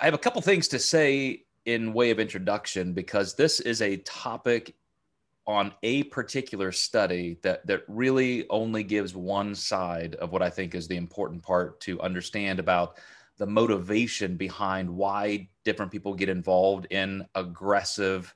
I have a couple things to say in way of introduction because this is a topic on a particular study that that really only gives one side of what I think is the important part to understand about the motivation behind why different people get involved in aggressive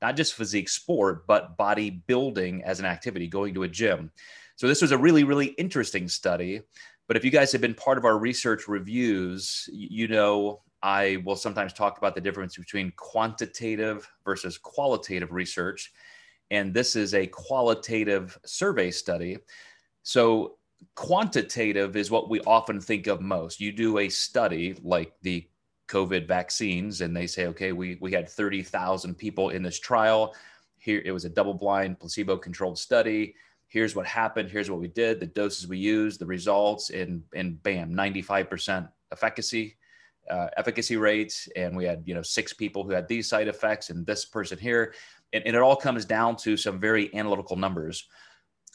not just physique sport but bodybuilding as an activity going to a gym. So this was a really really interesting study but if you guys have been part of our research reviews you know i will sometimes talk about the difference between quantitative versus qualitative research and this is a qualitative survey study. So, quantitative is what we often think of most. You do a study like the COVID vaccines, and they say, okay, we, we had 30,000 people in this trial. Here, it was a double blind, placebo controlled study. Here's what happened. Here's what we did, the doses we used, the results, and, and bam, 95% efficacy. Uh, efficacy rates and we had you know six people who had these side effects and this person here and, and it all comes down to some very analytical numbers.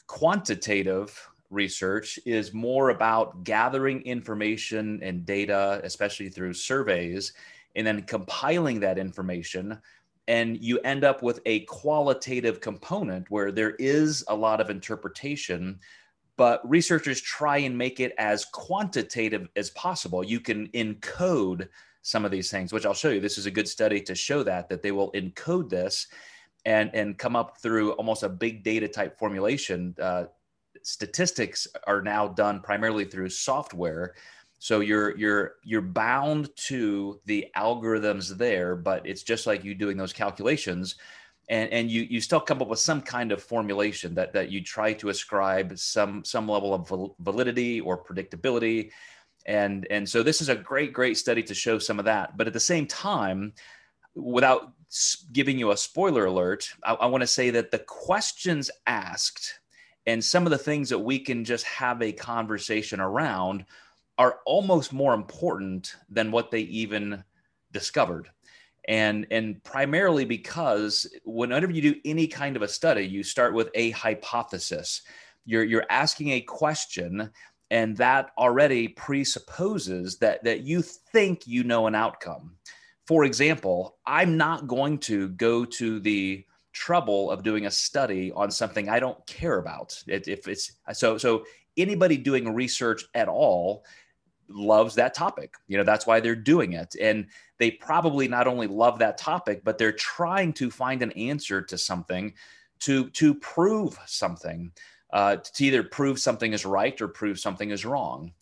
Quantitative research is more about gathering information and data, especially through surveys, and then compiling that information. And you end up with a qualitative component where there is a lot of interpretation, but researchers try and make it as quantitative as possible. You can encode some of these things, which I'll show you. This is a good study to show that, that they will encode this and and come up through almost a big data type formulation. Uh, statistics are now done primarily through software, so you're you're you're bound to the algorithms there, but it's just like you doing those calculations. And, and you, you still come up with some kind of formulation that, that you try to ascribe some some level of validity or predictability. And and so this is a great great study to show some of that. But at the same time without giving you a spoiler alert, I, I want to say that the questions asked and some of the things that we can just have a conversation around are almost more important than what they even discovered and and primarily because whenever you do any kind of a study you start with a hypothesis you're you're asking a question and that already presupposes that that you think you know an outcome for example, I'm not going to go to the trouble of doing a study on something I don't care about. It, if it's so, so anybody doing research at all loves that topic. You know, that's why they're doing it. And they probably not only love that topic, but they're trying to find an answer to something to to prove something, uh, to either prove something is right or prove something is wrong.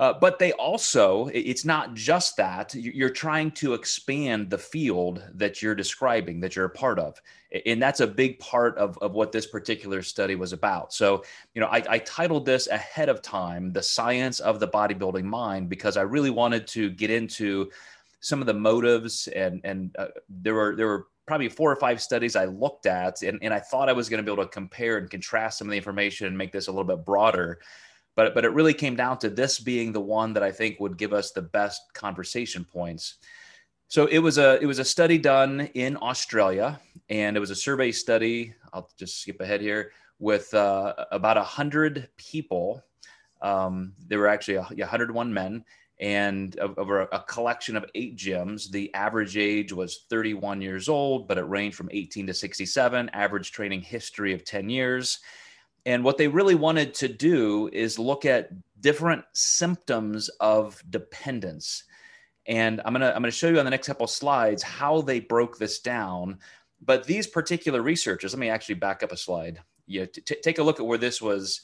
Uh, but they also, it's not just that, you're trying to expand the field that you're describing, that you're a part of. And that's a big part of, of what this particular study was about. So, you know, I, I titled this ahead of time, The Science of the Bodybuilding Mind, because I really wanted to get into some of the motives and, and uh, there were, there were probably four or five studies I looked at, and, and I thought I was going to be able to compare and contrast some of the information and make this a little bit broader but but it really came down to this being the one that I think would give us the best conversation points. So it was a it was a study done in Australia, and it was a survey study. I'll just skip ahead here with uh, about a hundred people. Um, there were actually a, 101 men, and over a collection of eight gyms. The average age was 31 years old, but it ranged from 18 to 67. Average training history of 10 years and what they really wanted to do is look at different symptoms of dependence. And I'm gonna I'm gonna show you on the next couple slides how they broke this down. But these particular researchers, let me actually back up a slide. Yeah, t- take a look at where this was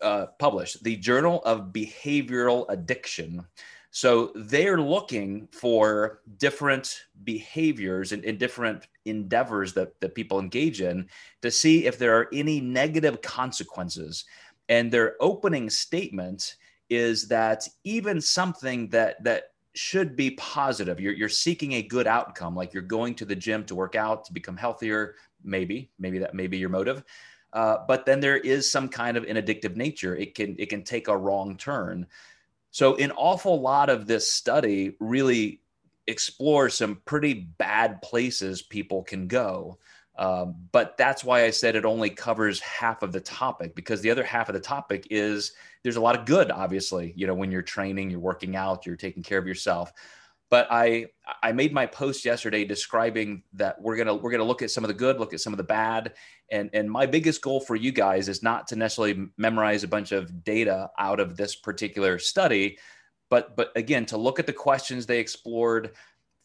uh, published. The Journal of Behavioral Addiction so they're looking for different behaviors and, and, different endeavors that, that people engage in to see if there are any negative consequences. And their opening statement is that even something that that should be positive, you're, you're seeking a good outcome, like you're going to the gym to work out, to become healthier, maybe, maybe that may be your motive. Uh, but then there is some kind of an addictive nature. It can it can take a wrong turn. So, an awful lot of this study really explores some pretty bad places people can go. Um, but that's why I said it only covers half of the topic because the other half of the topic is there's a lot of good, obviously, you know, when you're training, you're working out, you're taking care of yourself. But I I made my post yesterday describing that we're gonna we're gonna look at some of the good, look at some of the bad, and and my biggest goal for you guys is not to necessarily memorize a bunch of data out of this particular study, but but again to look at the questions they explored,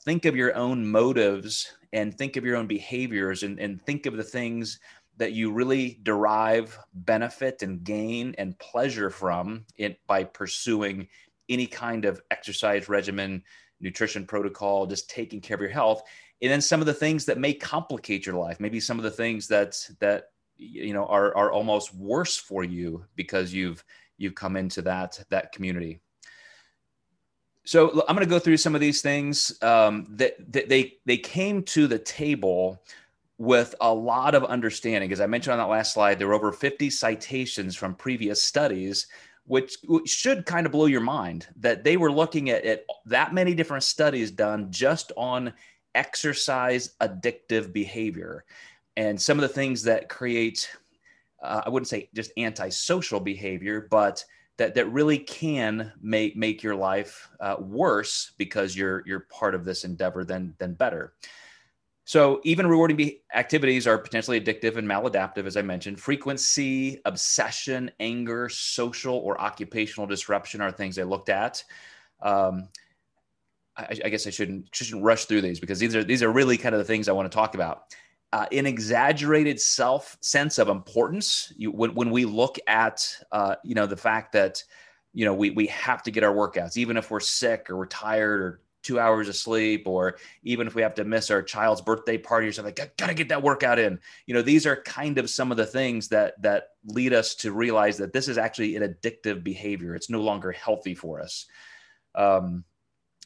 think of your own motives and think of your own behaviors and, and think of the things that you really derive benefit and gain and pleasure from it by pursuing any kind of exercise regimen nutrition protocol, just taking care of your health, and then some of the things that may complicate your life, maybe some of the things that that you know are are almost worse for you because you've you've come into that that community. So I'm going to go through some of these things um, that, that they they came to the table with a lot of understanding. As I mentioned on that last slide, there were over 50 citations from previous studies which, should kind of blow your mind that they were looking at, at that many different studies done just on exercise addictive behavior and some of the things that create uh, i wouldn't say just antisocial behavior but that that really can make make your life uh, worse because you're you're part of this endeavor than than better so even rewarding activities are potentially addictive and maladaptive, as I mentioned. Frequency, obsession, anger, social or occupational disruption are things I looked at. Um, I, I, guess I shouldn't shouldn't rush through these because these are these are really kind of the things I want to talk about. Uh, an exaggerated self sense of importance. You, when when we look at uh, you know the fact that you know we we have to get our workouts even if we're sick or we're tired or two hours of sleep, or even if we have to miss our child's birthday party or something, got, got to get that workout in. You know, these are kind of some of the things that that lead us to realize that this is actually an addictive behavior. It's no longer healthy for us. Um,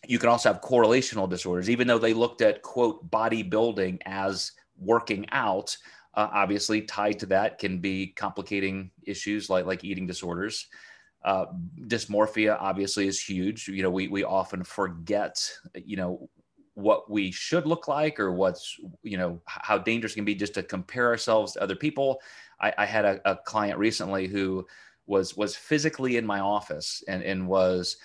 you can also have correlational disorders, even though they looked at quote bodybuilding as working out. Uh, obviously, tied to that can be complicating issues like like eating disorders. Uh, dysmorphia obviously is huge. You know, we we often forget, you know, what we should look like or what's you know how dangerous it can be just to compare ourselves to other people. I, I had a, a, client recently who was was physically in my office and and was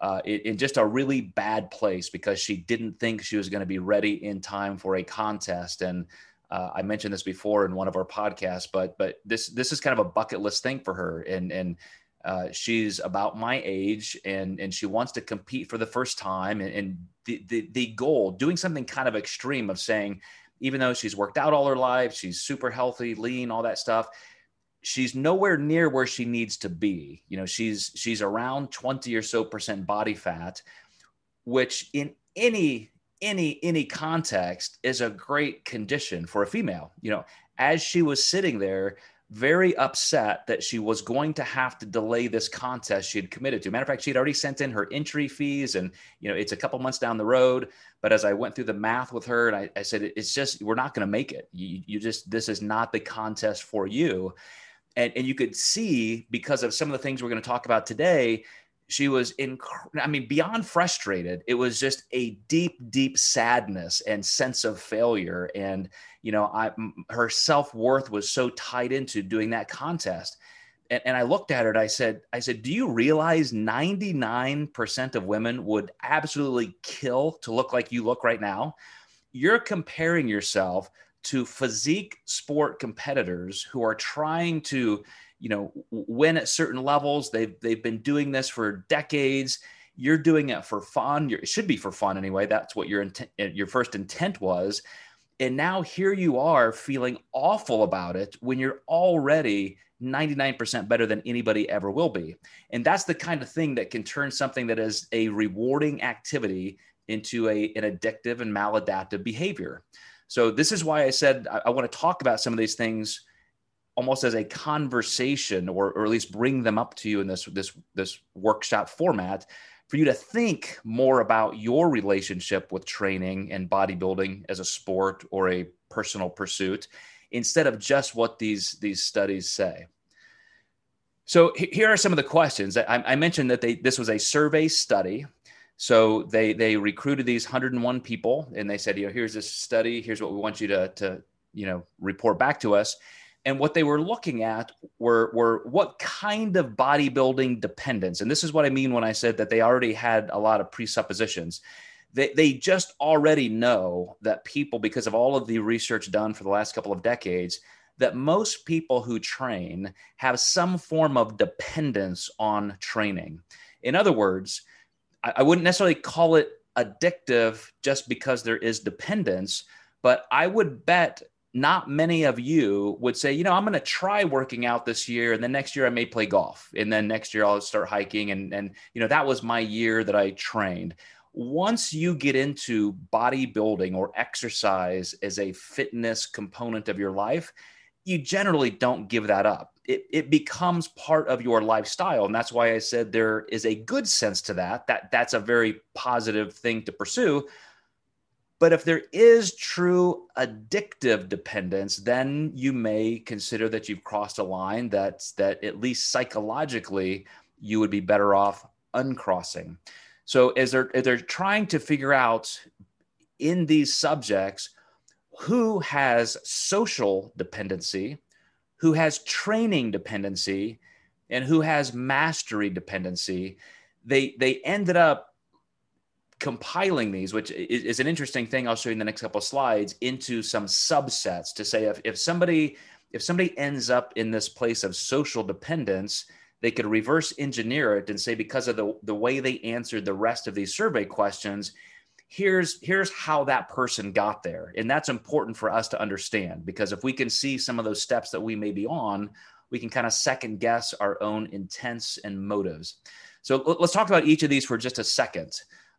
uh, in, just a really bad place because she didn't think she was going to be ready in time for a contest and. Uh, I mentioned this before in one of our podcasts, but but this this is kind of a bucket list thing for her, and and uh, she's about my age and and she wants to compete for the first time and, and the, the the goal doing something kind of extreme of saying even though she's worked out all her life she's super healthy lean all that stuff she's nowhere near where she needs to be. You know she's she's around 20 or so percent body fat which in any any any context is a great condition for a female. You know as she was sitting there very upset that she was going to have to delay this contest she had committed to. Matter of fact, she had already sent in her entry fees, and you know it's a couple months down the road. But as I went through the math with her, and I, I said, it's just we're not going to make it. You, you just this is not the contest for you. And, and you could see because of some of the things we're going to talk about today she was in i mean beyond frustrated it was just a deep deep sadness and sense of failure. And you know i her self-worth was so tied into doing that contest. And, and i looked at her and i said i said do you realize 99% of women would absolutely kill to look like you look right now? You're comparing yourself to physique sport competitors who are trying to you know win at certain levels. They've they've been doing this for decades. You're doing it for fun. You're, it should be for fun anyway. That's what your intent uh, your first intent was. And now here you are feeling awful about it when you're already 99% better than anybody ever will be. And that's the kind of thing that can turn something that is a rewarding activity into a, an addictive and maladaptive behavior. So this is why i said I, I want to talk about some of these things almost as a conversation or, or at least bring them up to you in this this this workshop format for you to think more about your relationship with training and bodybuilding as a sport or a personal pursuit instead of just what these these studies say. So here are some of the questions. I, I mentioned that they this was a survey study. So they they recruited these 101 people and they said you know here's this study. Here's what we want you to to you know report back to us and what they were looking at were were what kind of bodybuilding dependence and this is what i mean when i said that they already had a lot of presuppositions they, they just already know that people, because of all of the research done for the last couple of decades, that most people who train have some form of dependence on training. In other words, I, I wouldn't necessarily call it addictive just because there is dependence, but I would bet not many of you would say, you know, I'm going to try working out this year, and then next year I may play golf, and then next year I'll start hiking, and and you know that was my year that I trained. Once you get into bodybuilding or exercise as a fitness component of your life, you generally don't give that up. It, it becomes part of your lifestyle. And that's why I said there is a good sense to that, that that's a very positive thing to pursue. But if there is true addictive dependence, then you may consider that you've crossed a line that's that at least psychologically you would be better off uncrossing. So as they're as they're trying to figure out in these subjects who has social dependency, who has training dependency, and who has mastery dependency, they they ended up compiling these, which is, an interesting thing. I'll show you in the next couple of slides into some subsets to say if, if somebody if somebody ends up in this place of social dependence, they could reverse engineer it and say because of the, the way they answered the rest of these survey questions, here's here's how that person got there. And that's important for us to understand because if we can see some of those steps that we may be on we can kind of second guess our own intents and motives. So let's talk about each of these for just a second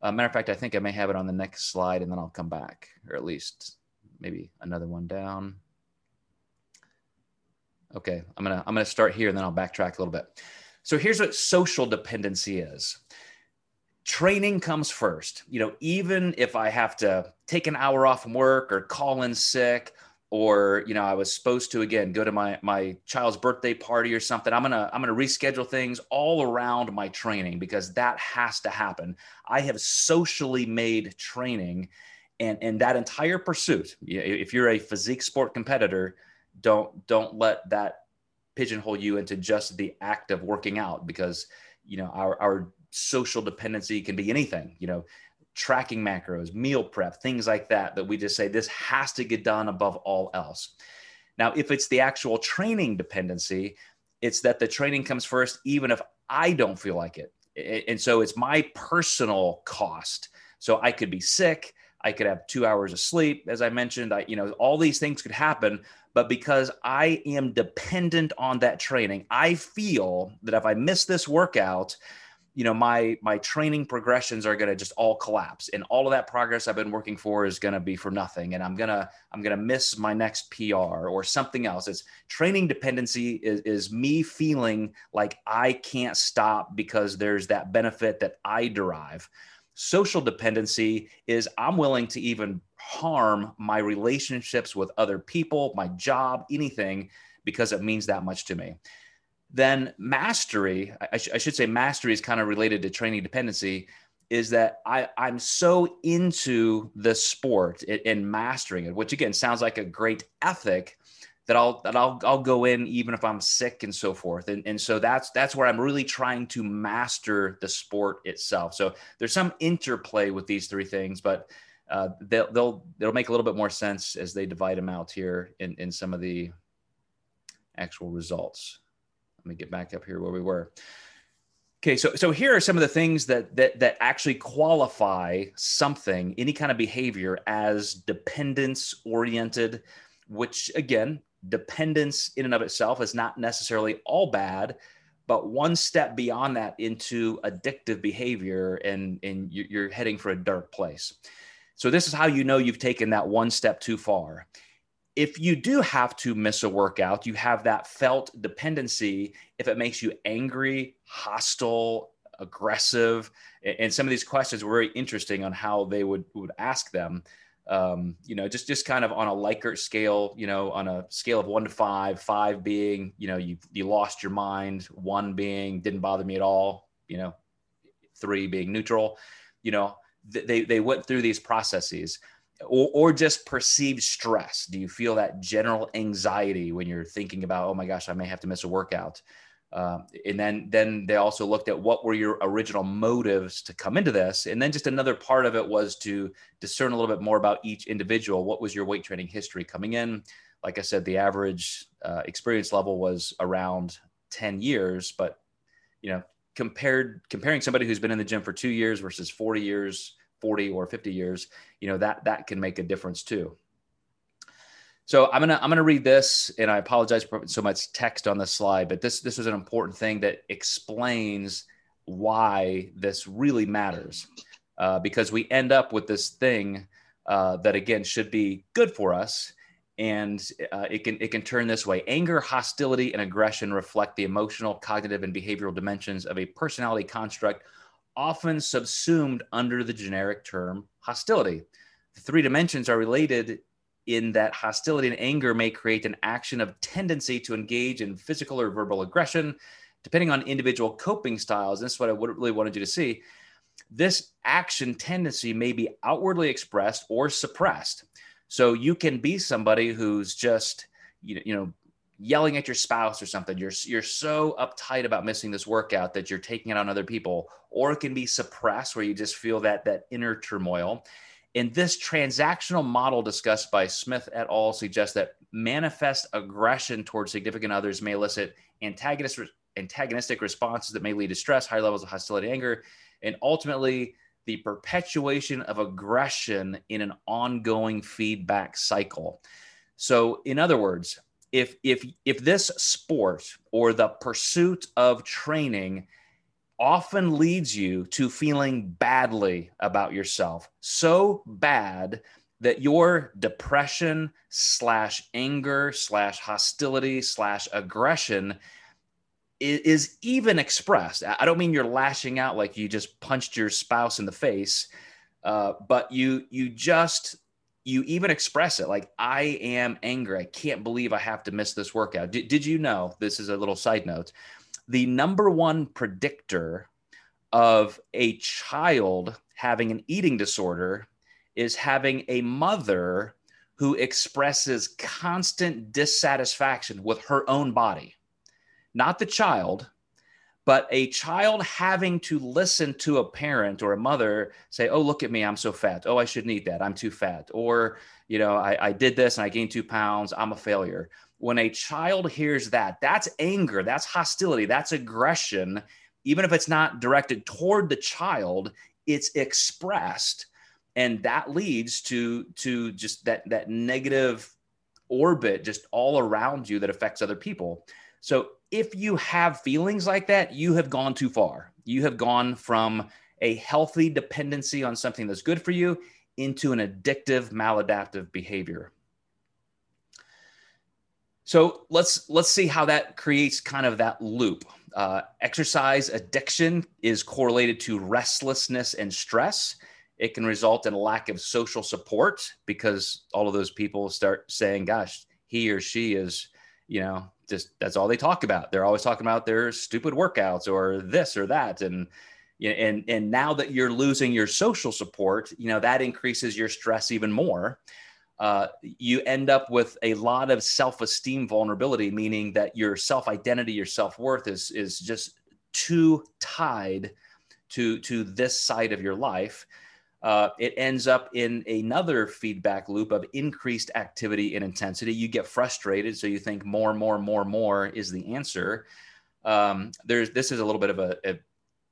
uh, matter of fact i think i may have it on the next slide and then i'll come back or at least maybe another one down. Okay i'm gonna i'm gonna start here and then i'll backtrack a little bit. So here's what social dependency is. Training comes first. You know, even if I have to take an hour off from work or call in sick or you know i was supposed to again go to my my child's birthday party or something. I'm gonna i'm gonna reschedule things all around my training because that has to happen. I have socially made training and and that entire pursuit if you're a physique sport competitor don't don't let that pigeonhole you into just the act of working out because you know our our social dependency can be anything, you know, tracking macros, meal prep, things like that, that we just say this has to get done above all else. Now, if it's the actual training dependency, it's that the training comes first, even if I don't feel like it. And so it's my personal cost. So I could be sick. I could have two hours of sleep, as I mentioned. I, you know, all these things could happen. But because I am dependent on that training, I feel that if I miss this workout, you know my my training progressions are going to just all collapse and all of that progress i've been working for is going to be for nothing and i'm going to i'm going to miss my next pr or something else. It's training dependency is, is me feeling like i can't stop because there's that benefit that i derive. Social dependency is i'm willing to even harm my relationships with other people my job anything because it means that much to me then mastery, I, sh- I should say mastery is kind of related to training dependency, is that I, I'm so into the sport and mastering it, which again sounds like a great ethic that I'll that I'll I'll go in even if I'm sick and so forth. And, and so that's that's where I'm really trying to master the sport itself. So there's some interplay with these three things, but uh, they'll they'll they'll make a little bit more sense as they divide them out here in in some of the actual results. Let me get back up here where we were. Okay, so so here are some of the things that that that actually qualify something, any kind of behavior as dependence oriented, which again, dependence in and of itself is not necessarily all bad, but one step beyond that into addictive behavior and and you're heading for a dark place. So this is how you know you've taken that one step too far if you do have to miss a workout, you have that felt dependency. If it makes you angry, hostile, aggressive, and some of these questions were very interesting on how they would would ask them. Um, you know, just just kind of on a Likert scale. You know, on a scale of one to five, five being you know you you lost your mind, one being didn't bother me at all. You know, three being neutral. You know, they they went through these processes or, or just perceived stress? Do you feel that general anxiety when you're thinking about, oh my gosh, I may have to miss a workout? Uh, and then then they also looked at what were your original motives to come into this and then just another part of it was to discern a little bit more about each individual what was your weight training history coming in like i said the average uh, experience level was around 10 years but you know compared comparing somebody who's been in the gym for two years versus 40 years 40 or 50 years you know that that can make a difference too so I'm gonna I'm gonna read this, and I apologize for so much text on the slide, but this this is an important thing that explains why this really matters, uh, because we end up with this thing uh, that again should be good for us, and uh, it can it can turn this way. Anger, hostility, and aggression reflect the emotional, cognitive, and behavioral dimensions of a personality construct, often subsumed under the generic term hostility. The three dimensions are related in that hostility and anger may create an action of tendency to engage in physical or verbal aggression, depending on individual coping styles. This is what I would really wanted you to see. This action tendency may be outwardly expressed or suppressed. So you can be somebody who's just, you know, you know yelling at your spouse or something you're you're so uptight about missing this workout that you're taking it on other people or it can be suppressed where you just feel that that inner turmoil And this transactional model discussed by Smith et al. suggests that manifest aggression towards significant others may elicit antagonist, antagonistic responses that may lead to stress, higher levels of hostility, anger, and ultimately the perpetuation of aggression in an ongoing feedback cycle. So, in other words, if if if this sport or the pursuit of training often leads you to feeling badly about yourself. So bad that your depression slash anger slash hostility slash aggression is even expressed. I don't mean you're lashing out like you just punched your spouse in the face, uh, but you you just you even express it like I am angry. I can't believe I have to miss this workout. D- did you know? This is a little side note the number one predictor of a child having an eating disorder is having a mother who expresses constant dissatisfaction with her own body. Not the child, but a child having to listen to a parent or a mother say, Oh, look at me, I'm so fat. Oh, I shouldn't eat that. I'm too fat. Or, you know, I, I did this and I gained two pounds. I'm a failure when a child hears that, that's anger, that's hostility, that's aggression. Even if it's not directed toward the child, it's expressed. And that leads to, to just that, that negative orbit just all around you that affects other people. So if you have feelings like that, you have gone too far. You have gone from a healthy dependency on something that's good for you into an addictive, maladaptive behavior. So let's let's see how that creates kind of that loop. Uh, exercise addiction is correlated to restlessness and stress. It can result in a lack of social support because all of those people start saying, "Gosh, he or she is, you know, just that's all they talk about. They're always talking about their stupid workouts or this or that." And and and now that you're losing your social support, you know that increases your stress even more uh, you end up with a lot of self-esteem vulnerability, meaning that your self-identity, your self-worth is is just too tied to to this side of your life. Uh, it ends up in another feedback loop of increased activity and intensity. You get frustrated, so you think more, more, more, more is the answer. Um, there's this is a little bit of a, a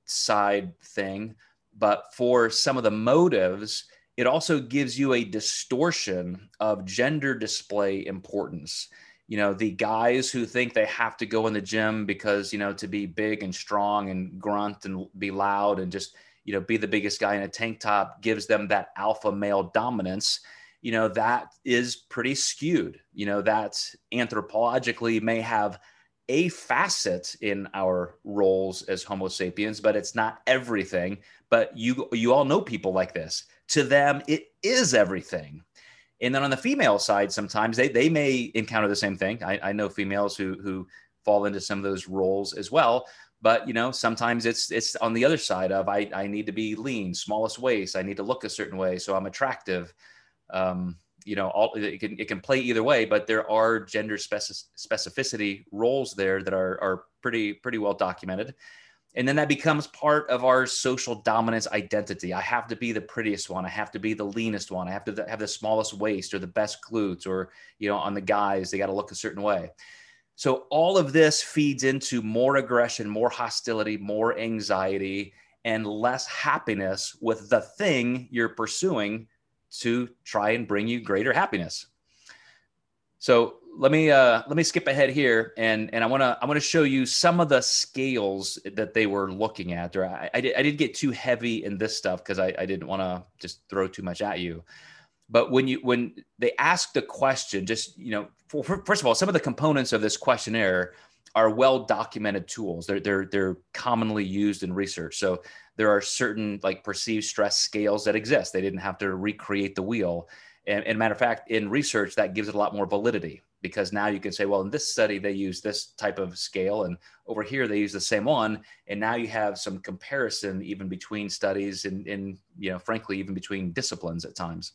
side thing, but for some of the motives it also gives you a distortion of gender display importance. You know, the guys who think they have to go in the gym because, you know, to be big and strong and grunt and be loud and just, you know, be the biggest guy in a tank top gives them that alpha male dominance. You know, that is pretty skewed. You know, that anthropologically may have a facet in our roles as homo sapiens but it's not everything but you you all know people like this to them it is everything and then on the female side sometimes they, they may encounter the same thing I, I know females who who fall into some of those roles as well but you know sometimes it's it's on the other side of i, I need to be lean smallest waist i need to look a certain way so i'm attractive um, you know, all it can it can play either way, but there are gender specific, specificity roles there that are are pretty pretty well documented. And then that becomes part of our social dominance identity. I have to be the prettiest one. I have to be the leanest one. I have to have the smallest waist or the best glutes, or you know, on the guys, they got to look a certain way. So all of this feeds into more aggression, more hostility, more anxiety, and less happiness with the thing you're pursuing to try and bring you greater happiness. So let me uh, let me skip ahead here, and and I want to I want to show you some of the scales that they were looking at. Or I I, did, I didn't get too heavy in this stuff because I, I didn't want to just throw too much at you. But when you when they asked the question, just you know, first of all, some of the components of this questionnaire are well documented tools. They're they're they're commonly used in research. So there are certain like perceived stress scales that exist. They didn't have to recreate the wheel. And, and matter of fact, in research, that gives it a lot more validity because now you can say, well, in this study, they use this type of scale, and over here, they use the same one. And now you have some comparison even between studies and, and you know, frankly, even between disciplines at times.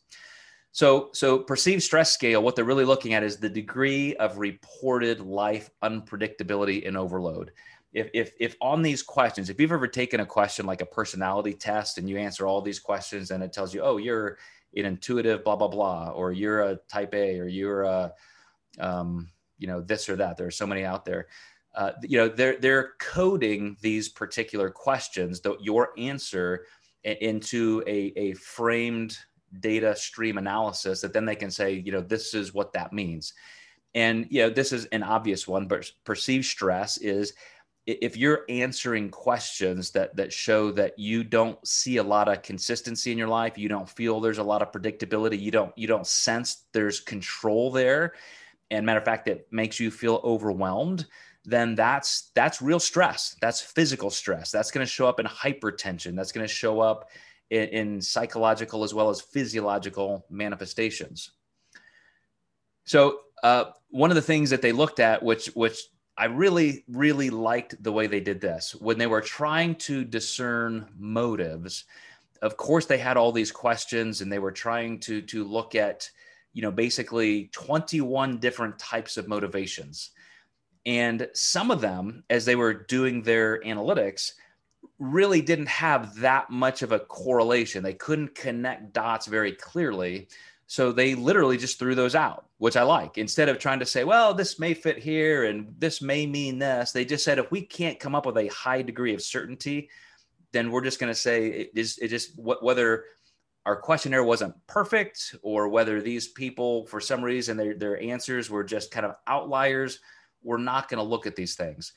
So, so perceived stress scale, what they're really looking at is the degree of reported life unpredictability and overload if, if, if on these questions, if you've ever taken a question like a personality test and you answer all these questions and it tells you, oh, you're an intuitive, blah, blah, blah, or you're a type A, or you're a, um, you know, this or that. There are so many out there. Uh, you know, they're, they're coding these particular questions, that your answer into a, a framed data stream analysis that then they can say, you know, this is what that means. And, you know, this is an obvious one, but perceived stress is if you're answering questions that that show that you don't see a lot of consistency in your life you don't feel there's a lot of predictability you don't you don't sense there's control there and matter of fact it makes you feel overwhelmed then that's that's real stress. That's physical stress. That's going to show up in hypertension. That's going to show up in, in psychological as well as physiological manifestations so uh, one of the things that they looked at which which I really, really liked the way they did this. When they were trying to discern motives, of course, they had all these questions and they were trying to, to look at, you know, basically 21 different types of motivations. And some of them, as they were doing their analytics, really didn't have that much of a correlation. They couldn't connect dots very clearly. So they literally just threw those out, which I like. Instead of trying to say, well, this may fit here and this may mean this, they just said, if we can't come up with a high degree of certainty, then we're just going to say it is it just whether our questionnaire wasn't perfect or whether these people, for some reason, their, their answers were just kind of outliers. We're not going to look at these things.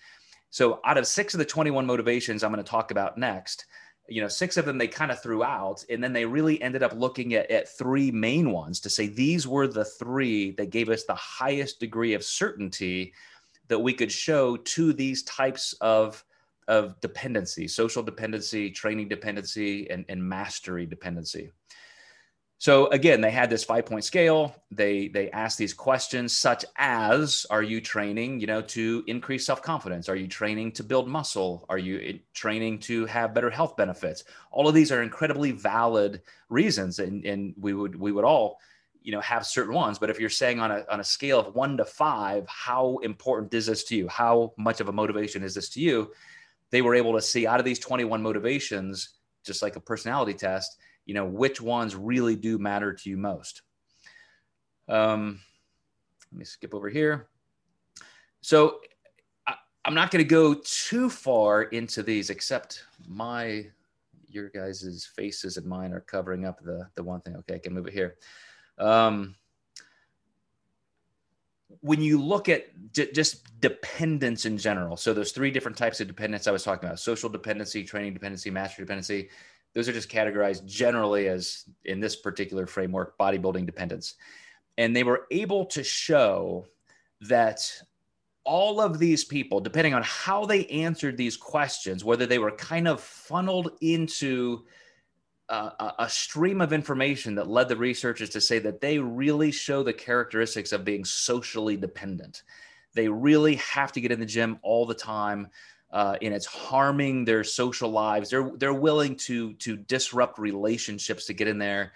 So, out of six of the 21 motivations I'm going to talk about next, you know, six of them they kind of threw out. And then they really ended up looking at, at three main ones to say these were the three that gave us the highest degree of certainty that we could show to these types of, of dependency, social dependency, training dependency, and, and mastery dependency. So again, they had this five point scale. They they asked these questions such as Are you training, you know, to increase self confidence? Are you training to build muscle? Are you eh, training to have better health benefits? All of these are incredibly valid reasons, and and we would we would all you know have certain ones but if you're saying on a, on a scale of one to five how important is this to you how much of a motivation is this to you they were able to see out of these 21 motivations just like a personality test you know which ones really do matter to you most. Um, let me skip over here. So I, i'm not going to go too far into these except my your guys's faces and mine are covering up the the one thing. Okay i can move it here. Um, when you look at d- just dependence in general, so there's three different types of dependence I was talking about: social dependency, training dependency, mastery dependency those are just categorized generally as in this particular framework bodybuilding dependence. And they were able to show that all of these people depending on how they answered these questions whether they were kind of funneled into uh, a, a stream of information that led the researchers to say that they really show the characteristics of being socially dependent. They really have to get in the gym all the time uh, and it's harming their social lives. They're they're willing to to disrupt relationships to get in there.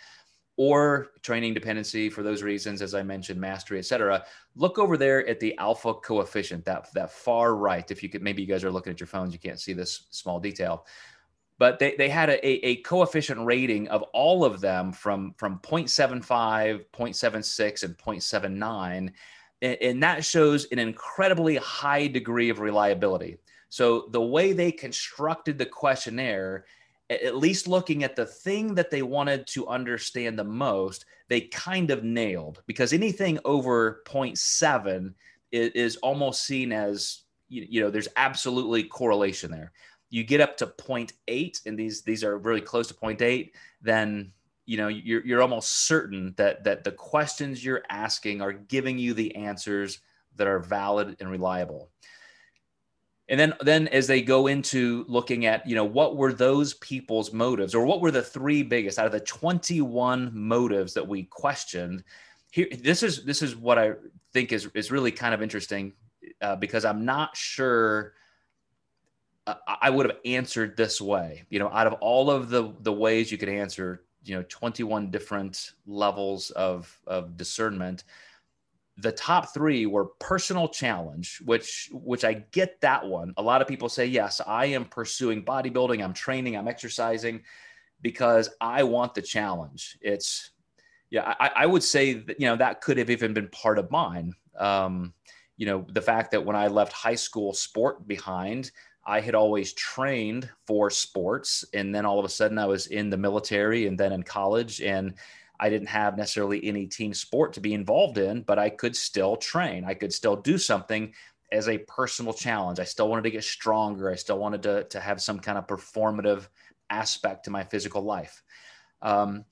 or training dependency for those reasons, as I mentioned, mastery, etc. look over there at the alpha coefficient, that, that far right. If you could, maybe you guys are looking at your phones, you can't see this small detail. But they, they had a, a coefficient rating of all of them from, from 0.75, 0.76, and 0.79. And, and that shows an incredibly high degree of reliability. So the way they constructed the questionnaire at least looking at the thing that they wanted to understand the most, they kind of nailed because anything over 0.7 is, is almost seen as, you, you know, there's absolutely correlation there. You get up to 0.8 and these, these are really close to 0.8, then, you know, you're, you're almost certain that, that the questions you're asking are giving you the answers that are valid and reliable and then then as they go into looking at you know what were those people's motives or what were the three biggest out of the 21 motives that we questioned here this is this is what i think is is really kind of interesting uh, because i'm not sure uh, i would have answered this way. You know out of all of the the ways you could answer you know 21 different levels of of discernment the top three were personal challenge which which i get that one. A lot of people say yes i am pursuing bodybuilding i'm training i'm exercising because i want the challenge. It's yeah i, I would say that you know that could have even been part of mine. Um, you know the fact that when i left high school sport behind i had always trained for sports and then all of a sudden i was in the military and then in college and I didn't have necessarily any team sport to be involved in, but I could still train. I could still do something as a personal challenge. I still wanted to get stronger. I still wanted to, to have some kind of performative aspect to my physical life. Um,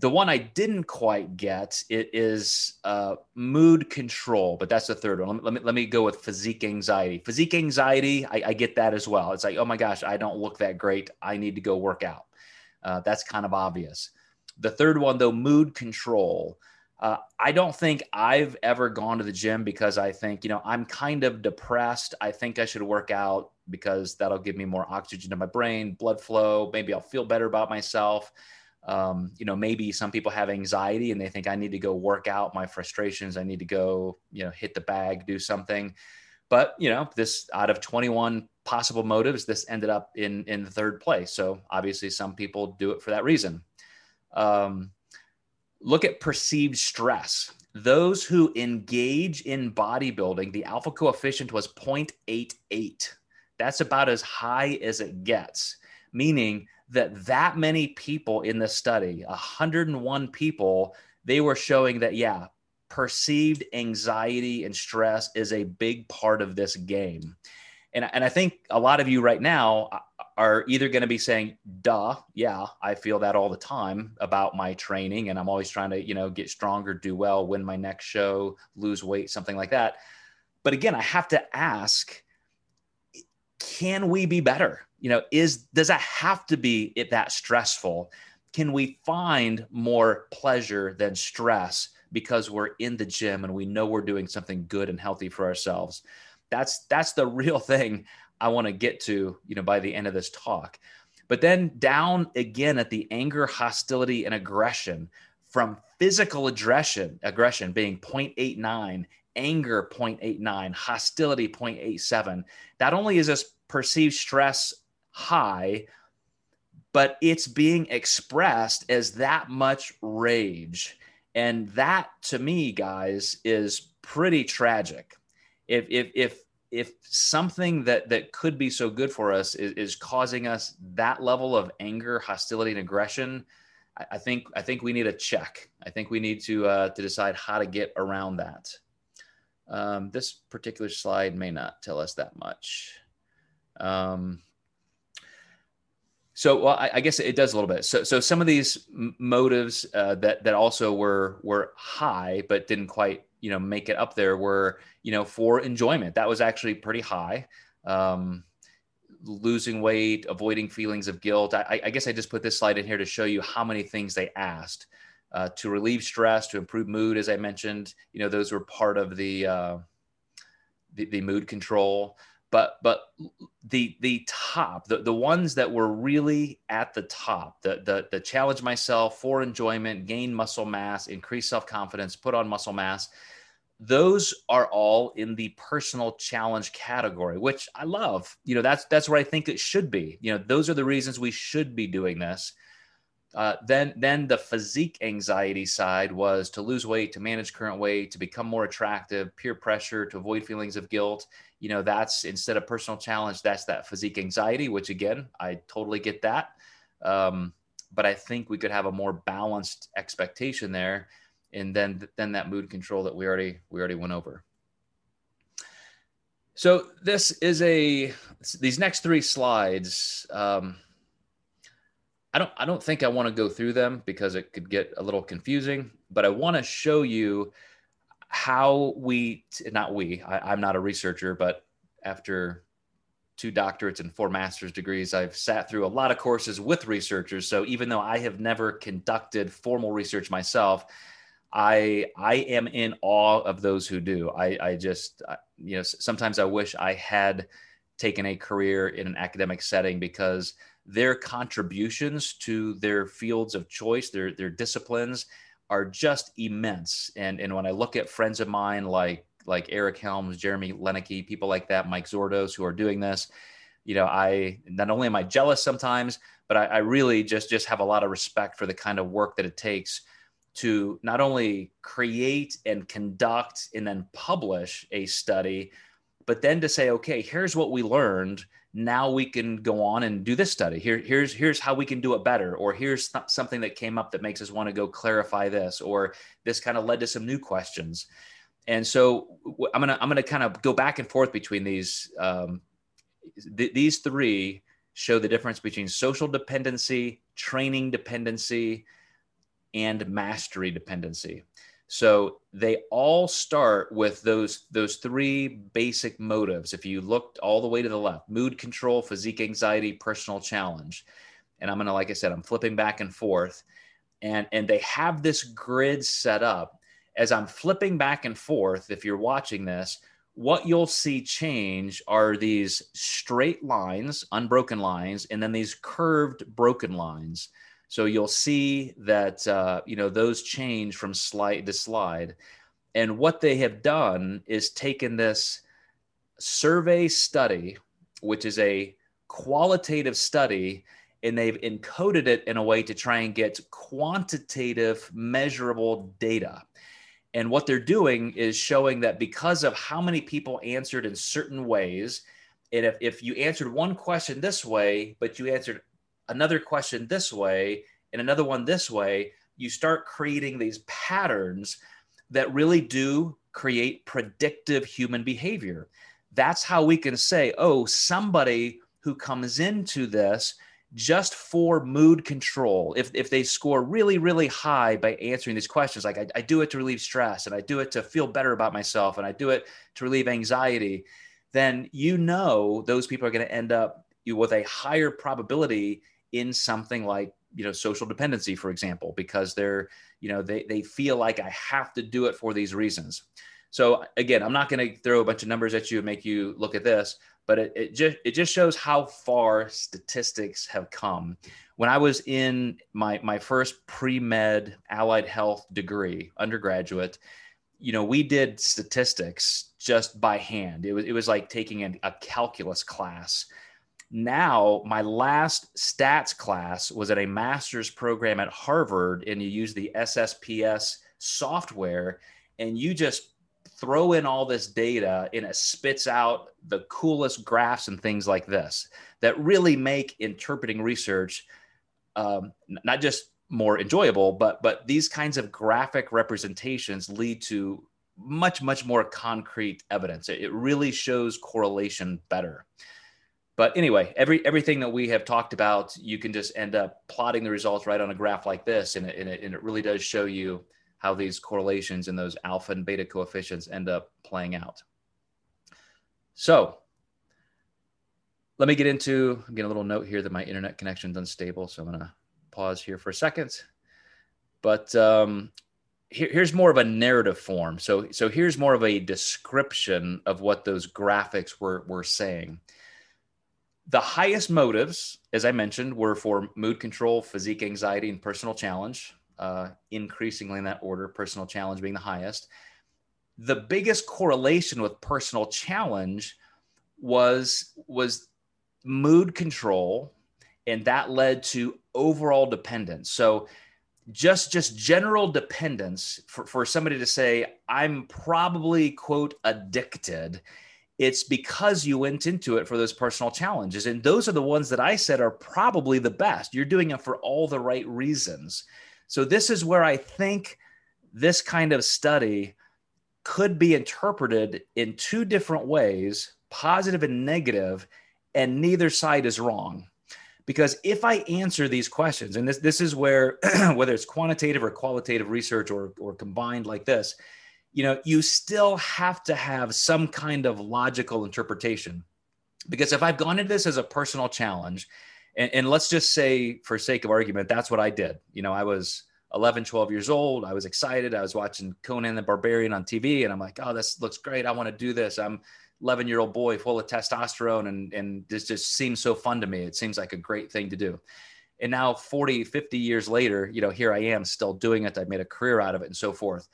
the one I didn't quite get it is uh, mood control, but that's the third one. Let me, let me, let me go with physique anxiety. Physique anxiety, I, I, get that as well. It's like, oh my gosh, I don't look that great. I need to go work out. Uh, that's kind of obvious. The third one, though, mood control. Uh, I don't think I've ever gone to the gym because I think, you know, I'm kind of depressed. I think I should work out because that'll give me more oxygen to my brain, blood flow. Maybe I'll feel better about myself. Um, you know, maybe some people have anxiety and they think I need to go work out my frustrations. I need to go, you know, hit the bag, do something. But you know, this out of 21 possible motives, this ended up in in the third place. So obviously, some people do it for that reason. Um, look at perceived stress. Those who engage in bodybuilding, the alpha coefficient was 0.88. That's about as high as it gets, meaning that that many people in the study, 101 people, they were showing that, yeah, perceived anxiety and stress is a big part of this game. And, and I think a lot of you right now, are either going to be saying, duh, yeah, I feel that all the time about my training. And I'm always trying to, you know, get stronger, do well, win my next show, lose weight, something like that. But again, I have to ask, can we be better? You know, is, does that have to be it that stressful? Can we find more pleasure than stress because we're in the gym and we know we're doing something good and healthy for ourselves? That's, that's the real thing I want to get to, you know, by the end of this talk. But then down again at the anger, hostility, and aggression from physical aggression, aggression being 0.89, anger 0.89, hostility 0.87. Not only is this perceived stress high, but it's being expressed as that much rage. And that to me, guys, is pretty tragic. If if if if something that that could be so good for us is, is causing us that level of anger, hostility, and aggression, I, I think I think we need a check. I think we need to uh, to decide how to get around that. Um, this particular slide may not tell us that much. Um, so, well, I, I, guess it does a little bit. So, so some of these motives uh, that that also were were high, but didn't quite you know make it up there were you know for enjoyment. That was actually pretty high. Um, losing weight avoiding feelings of guilt. I, I, guess i just put this slide in here to show you how many things they asked uh, to relieve stress to improve mood as i mentioned. You know those were part of the uh, the, the, mood control but but the the top the, the ones that were really at the top the, the the challenge myself for enjoyment gain muscle mass increase self-confidence put on muscle mass those are all in the personal challenge category which i love. You know that's that's where i think it should be. You know those are the reasons we should be doing this. Uh, then then the physique anxiety side was to lose weight to manage current weight to become more attractive peer pressure to avoid feelings of guilt you know that's instead of personal challenge that's that physique anxiety which again i totally get that. Um, but i think we could have a more balanced expectation there and then then that mood control that we already we already went over. So this is a these next three slides um, I don't I don't think I want to go through them because it could get a little confusing, but I want to show you how we not we I, I'm not a researcher, but after two doctorates and four master's degrees, I've sat through a lot of courses with researchers. So even though I have never conducted formal research myself, I I am in awe of those who do. I I just you know sometimes I wish I had taken a career in an academic setting because their contributions to their fields of choice, their their disciplines, are just immense. And and when I look at friends of mine like like Eric Helms, Jeremy Loenneke, people like that, Mike Zourdos, who are doing this, you know, I not only am I jealous sometimes, but I, I really just just have a lot of respect for the kind of work that it takes to not only create and conduct and then publish a study, but then to say, okay, here's what we learned now we can go on and do this study. Here here's here's how we can do it better or here's th- something that came up that makes us want to go clarify this or this kind of led to some new questions. And so i'm gonna i'm gonna kind of go back and forth between these um, th- these three show the difference between social dependency training dependency and mastery dependency so they all start with those those three basic motives. If you looked all the way to the left, mood control, physique anxiety, personal challenge. And I'm gonna, like I said, I'm flipping back and forth. And and they have this grid set up. As I'm flipping back and forth, if you're watching this, what you'll see change are these straight lines, unbroken lines, and then these curved broken lines. So you'll see that uh, you know those change from slide to slide, and what they have done is taken this survey study, which is a qualitative study, and they've encoded it in a way to try and get quantitative, measurable data. And what they're doing is showing that because of how many people answered in certain ways, and if, if you answered one question this way, but you answered another question this way and another one this way, you start creating these patterns that really do create predictive human behavior. That's how we can say, oh, somebody who comes into this just for mood control, if, if they score really, really high by answering these questions, like I, I do it to relieve stress and I do it to feel better about myself and I do it to relieve anxiety, then you know those people are going to end up with a higher probability in something like you know social dependency for example because they're you know they, they feel like i have to do it for these reasons. So again i'm not going to throw a bunch of numbers at you and make you look at this but it, it just it just shows how far statistics have come. When i was in my my first pre-med allied health degree undergraduate you know we did statistics just by hand. It was, it was like taking a, a calculus class now, my last stats class was at a master's program at Harvard, and you use the SSPS software, and you just throw in all this data, and it spits out the coolest graphs and things like this that really make interpreting research um, not just more enjoyable, but but these kinds of graphic representations lead to much much more concrete evidence. It, it really shows correlation better. But anyway, every everything that we have talked about, you can just end up plotting the results right on a graph like this, and it, and it, and it really does show you how these correlations and those alpha and beta coefficients end up playing out. So let me get into, I'm getting a little note here that my internet connection is unstable. So I'm going to pause here for a second. But um, here, here's more of a narrative form. So, so here's more of a description of what those graphics were, were saying. The highest motives, as I mentioned, were for mood control, physique anxiety, and personal challenge. Uh, increasingly in that order, personal challenge being the highest. The biggest correlation with personal challenge was was mood control, and that led to overall dependence. So just just general dependence for, for somebody to say i'm probably quote addicted it's because you went into it for those personal challenges. And those are the ones that i said are probably the best. You're doing it for all the right reasons. So this is where i think this kind of study could be interpreted in two different ways positive and negative and neither side is wrong. Because if I answer these questions, and this this is where whether it's quantitative or qualitative research or or combined like this, you know, you still have to have some kind of logical interpretation. Because if I've gone into this as a personal challenge, and, and let's just say for sake of argument, that's what I did. You know, I was 11, 12 years old. I was excited. I was watching Conan the Barbarian on TV, and I'm like, oh, this looks great. I want to do this. I'm 11 year old boy full of testosterone and and this just seems so fun to me it seems like a great thing to do and now 40 50 years later you know here i am still doing it i've made a career out of it and so forth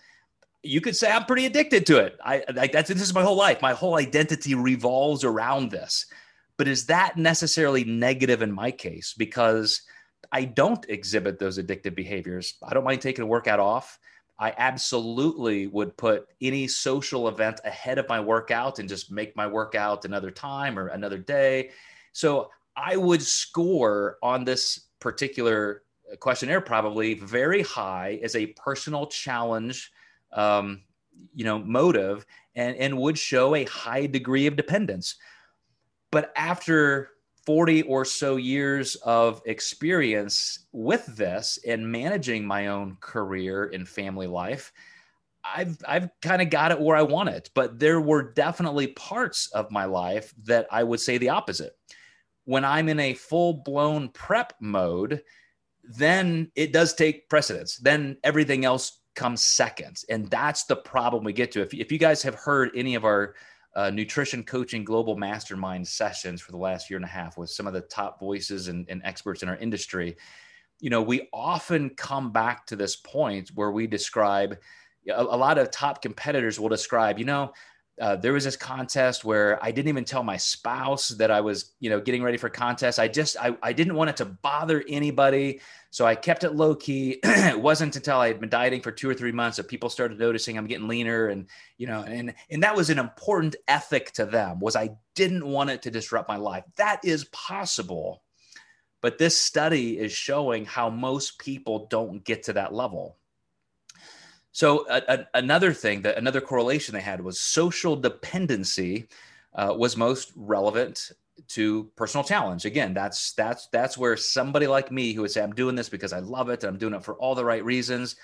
you could say i'm pretty addicted to it. I like that's this is my whole life. My whole identity revolves around this. But is that necessarily negative in my case? Because i don't exhibit those addictive behaviors. I don't mind taking a workout off. I absolutely would put any social event ahead of my workout and just make my workout another time or another day. So I would score on this particular uh, questionnaire probably very high as a personal challenge, um, you know, motive, and and would show a high degree of dependence. But after 40 or so years of experience with this and managing my own career and family life, I've I've kind of got it where I want it. But there were definitely parts of my life that I would say the opposite. When I'm in a full-blown prep mode, then it does take precedence. Then everything else comes second. And that's the problem we get to. If, if you guys have heard any of our uh, nutrition coaching global mastermind sessions for the last year and a half with some of the top voices and, and experts in our industry you know we often come back to this point where we describe a, a lot of top competitors will describe you know uh, there was this contest where I didn't even tell my spouse that I was, you know, getting ready for contest. I just, I, I didn't want it to bother anybody. So I kept it low key. it wasn't until I had been dieting for two or three months that people started noticing I'm getting leaner. And, you know, and, and that was an important ethic to them was I didn't want it to disrupt my life. That is possible. But this study is showing how most people don't get to that level. So a, a, another thing that another correlation they had was social dependency uh, was most relevant to personal challenge. Again, that's that's that's where somebody like me who would say I'm doing this because I love it, I'm doing it for all the right reasons,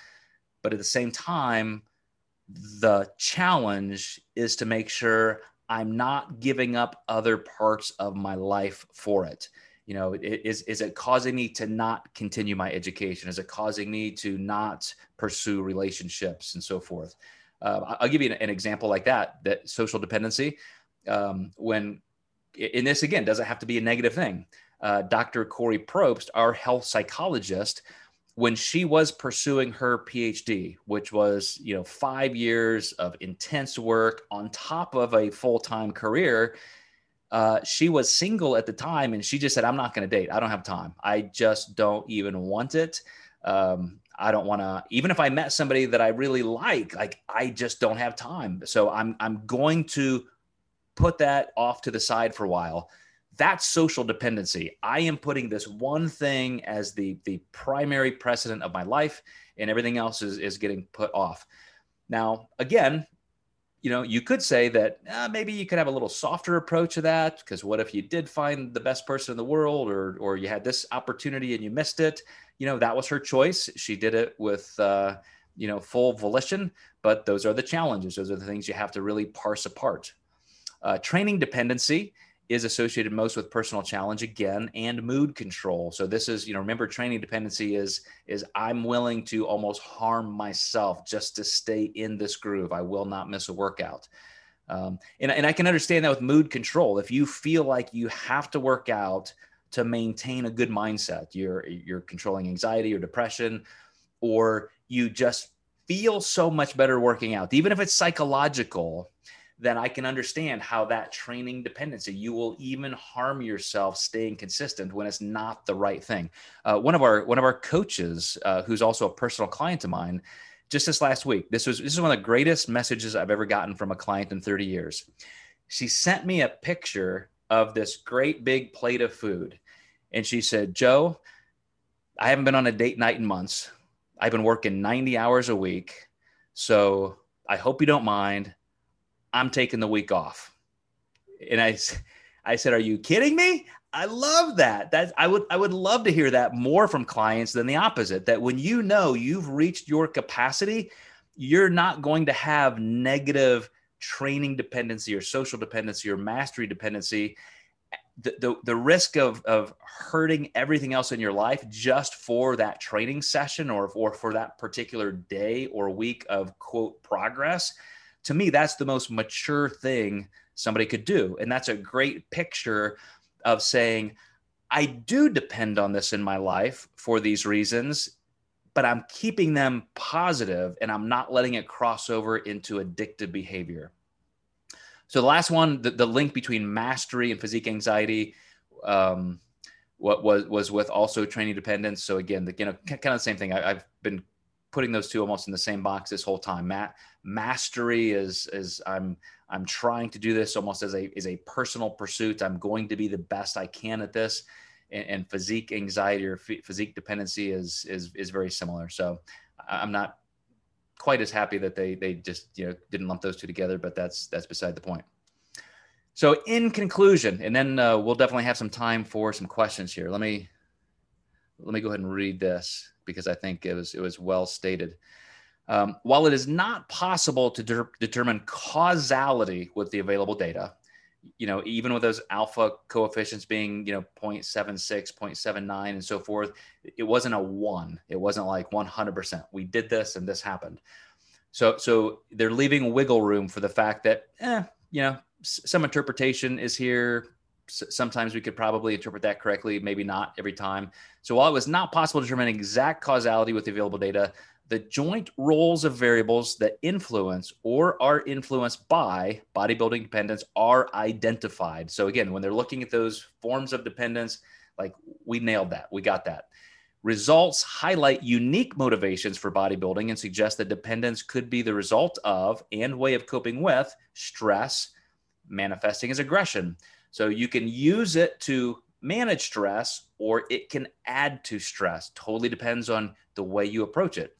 but at the same time, the challenge is to make sure I'm not giving up other parts of my life for it you know is is it causing me to not continue my education? Is it causing me to not pursue relationships and so forth? Uh, i'll give you an, an, example like that that social dependency um, when in this again doesn't have to be a negative thing. Uh, dr corey probst our health psychologist when she was pursuing her phd which was you know five years of intense work on top of a full-time career uh, she was single at the time and she just said, I'm not going to date. I don't have time. I just don't even want it. Um, I don't want to, even if I met somebody that I really like, like I just don't have time. So I'm, I'm going to put that off to the side for a while. That's social dependency. I am putting this one thing as the, the primary precedent of my life and everything else is, is getting put off. Now, again, you know, you could say that uh, maybe you could have a little softer approach to that because what if you did find the best person in the world, or or you had this opportunity and you missed it? You know, that was her choice. She did it with uh, you know full volition. But those are the challenges. Those are the things you have to really parse apart. Uh, training dependency is associated most with personal challenge again and mood control. So this is you know remember training dependency is is i'm willing to almost harm myself just to stay in this groove. I will not miss a workout. Um, and, and i can understand that with mood control. If you feel like you have to work out to maintain a good mindset you're you're controlling anxiety or depression or you just feel so much better working out even if it's psychological then I can understand how that training dependency, you will even harm yourself staying consistent when it's not the right thing. Uh, one of our one of our coaches, uh, who's also a personal client of mine, just this last week, this was this is one of the greatest messages I've ever gotten from a client in 30 years. She sent me a picture of this great big plate of food, and she said, "Joe, I haven't been on a date night in months. I've been working 90 hours a week, so I hope you don't mind." I'm taking the week off. And I, I said, Are you kidding me? I love that. That I would I would love to hear that more from clients than the opposite. That when you know you've reached your capacity, you're not going to have negative training dependency or social dependency or mastery dependency. The, the, the risk of, of hurting everything else in your life just for that training session or, or for that particular day or week of quote progress to me, that's the most mature thing somebody could do. And that's a great picture of saying, I do depend on this in my life for these reasons, but I'm keeping them positive and I'm not letting it cross over into addictive behavior. So the last one, the, the link between mastery and physique anxiety, um, what was was with also training dependence. So again, the you know kind of the same thing. I, have been putting those two almost in the same box this whole time. Matt, mastery is is I'm I'm trying to do this almost as a as a personal pursuit. I'm going to be the best I can at this. And, and physique anxiety or physique dependency is is is very similar. So I'm not quite as happy that they they just you know didn't lump those two together, but that's that's beside the point. So in conclusion, and then uh, we'll definitely have some time for some questions here. Let me let me go ahead and read this because I think it was it was well stated. Um, while it is not possible to de- determine causality with the available data, you know, even with those alpha coefficients being, you know, 0.76, 0.79, and so forth, it wasn't a one. It wasn't like 100%. We did this and this happened. So, so they're leaving wiggle room for the fact that, eh, you know, some interpretation is here sometimes we could probably interpret that correctly, maybe not every time. So while it was not possible to determine exact causality with the available data, the joint roles of variables that influence or are influenced by bodybuilding dependence are identified. So again, when they're looking at those forms of dependence, like we nailed that, we got that. Results highlight unique motivations for bodybuilding and suggest that dependence could be the result of and way of coping with stress manifesting as aggression. So you can use it to manage stress or it can add to stress. Totally depends on the way you approach it.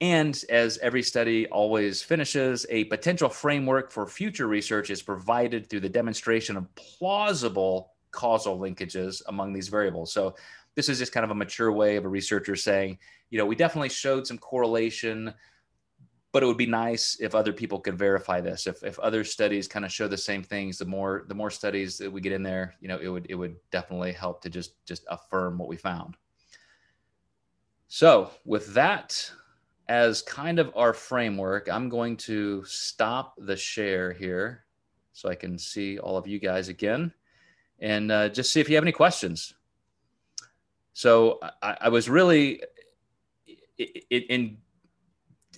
And as every study always finishes, a potential framework for future research is provided through the demonstration of plausible causal linkages among these variables. So this is just kind of a mature way of a researcher saying, you know, we definitely showed some correlation but it would be nice if other people could verify this. If, if other studies kind of show the same things the more the more studies that we get in there you know it would it would definitely help to just just affirm what we found. So with that as kind of our framework i'm going to stop the share here so i can see all of you guys again and uh, just see if you have any questions. So i, I was really in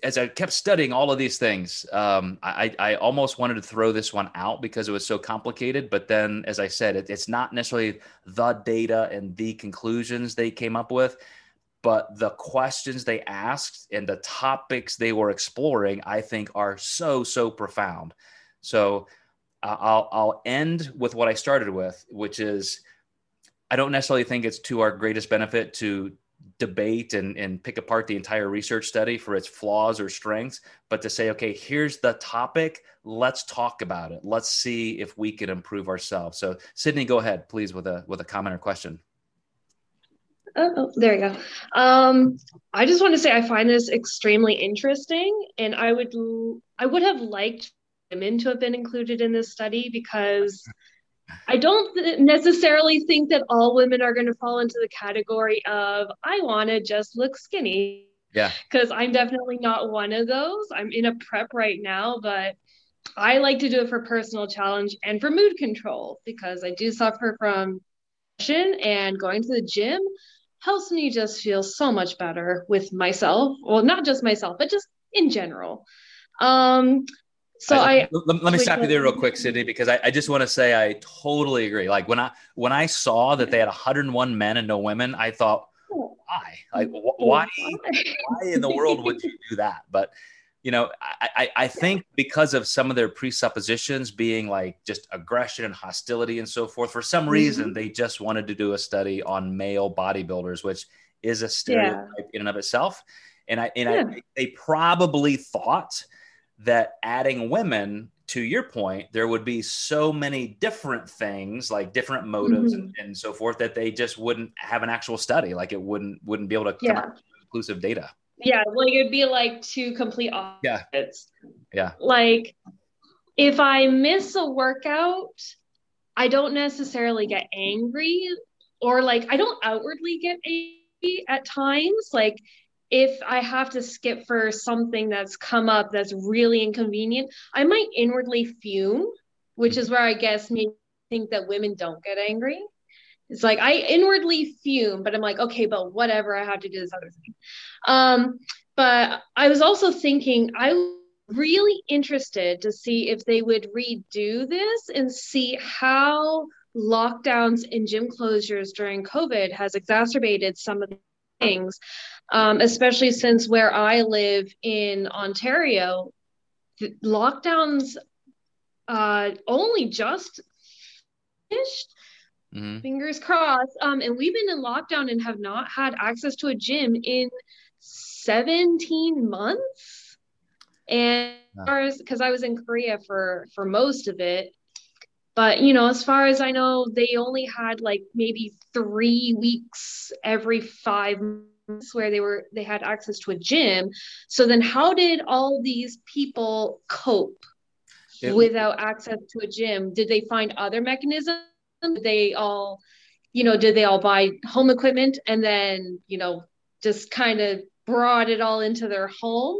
as I kept studying all of these things, um, I, I almost wanted to throw this one out because it was so complicated. But then, as I said, it, it's not necessarily the data and the conclusions they came up with, but the questions they asked and the topics they were exploring, I think, are so so profound. So I'll I'll end with what I started with, which is I don't necessarily think it's to our greatest benefit to debate and, and pick apart the entire research study for its flaws or strengths, but to say, okay, here's the topic. Let's talk about it. Let's see if we can improve ourselves. So, Sydney, go ahead, please, with a with a comment or question. Oh, oh there you go. Um, I just want to say I find this extremely interesting, and I would I would have liked women to have been included in this study because I don't necessarily think that all women are going to fall into the category of I want to just look skinny. Yeah. Because I'm definitely not one of those. I'm in a prep right now, but I like to do it for personal challenge and for mood control because I do suffer from depression and going to the gym helps me just feel so much better with myself. Well, not just myself, but just in general. Um, so I, I let, let, me stop you there real quick, Sydney, because I, I just want to say I totally agree. Like when I when I saw that they had 101 men and no women, I thought, why? Like wh- why? Why in the world would you do that? But you know, I, I think because of some of their presuppositions being like just aggression and hostility and so forth, for some reason, mm-hmm. they just wanted to do a study on male bodybuilders, which is a stereotype yeah. in and of itself. And I and yeah. I they probably thought that adding women to your point, there would be so many different things, like different motives mm-hmm. and, and, so forth, that they just wouldn't have an actual study. Like it wouldn't wouldn't be able to yeah. conclusive data. Yeah, like it'd be like two complete opposites. Yeah. Like if I miss a workout, I don't necessarily get angry or like I don't outwardly get angry at times. Like if I have to skip for something that's come up that's really inconvenient, I might inwardly fume, which is where I guess me think that women don't get angry. It's like I inwardly fume, but I'm like, okay, but whatever, I have to do this other thing. Um, but I was also thinking, I was really interested to see if they would redo this and see how lockdowns and gym closures during COVID has exacerbated some of the things, um, especially since where I live in Ontario, lockdowns uh, only just finished Mm-hmm. Fingers crossed. Um, and we've been in lockdown and have not had access to a gym in 17 months. And because I was in Korea for for most of it, but you know, as far as I know, they only had like maybe three weeks every five months where they were they had access to a gym. So then, how did all these people cope it, without access to a gym? Did they find other mechanisms? did they all you know did they all buy home equipment and then you know just kind of brought it all into their home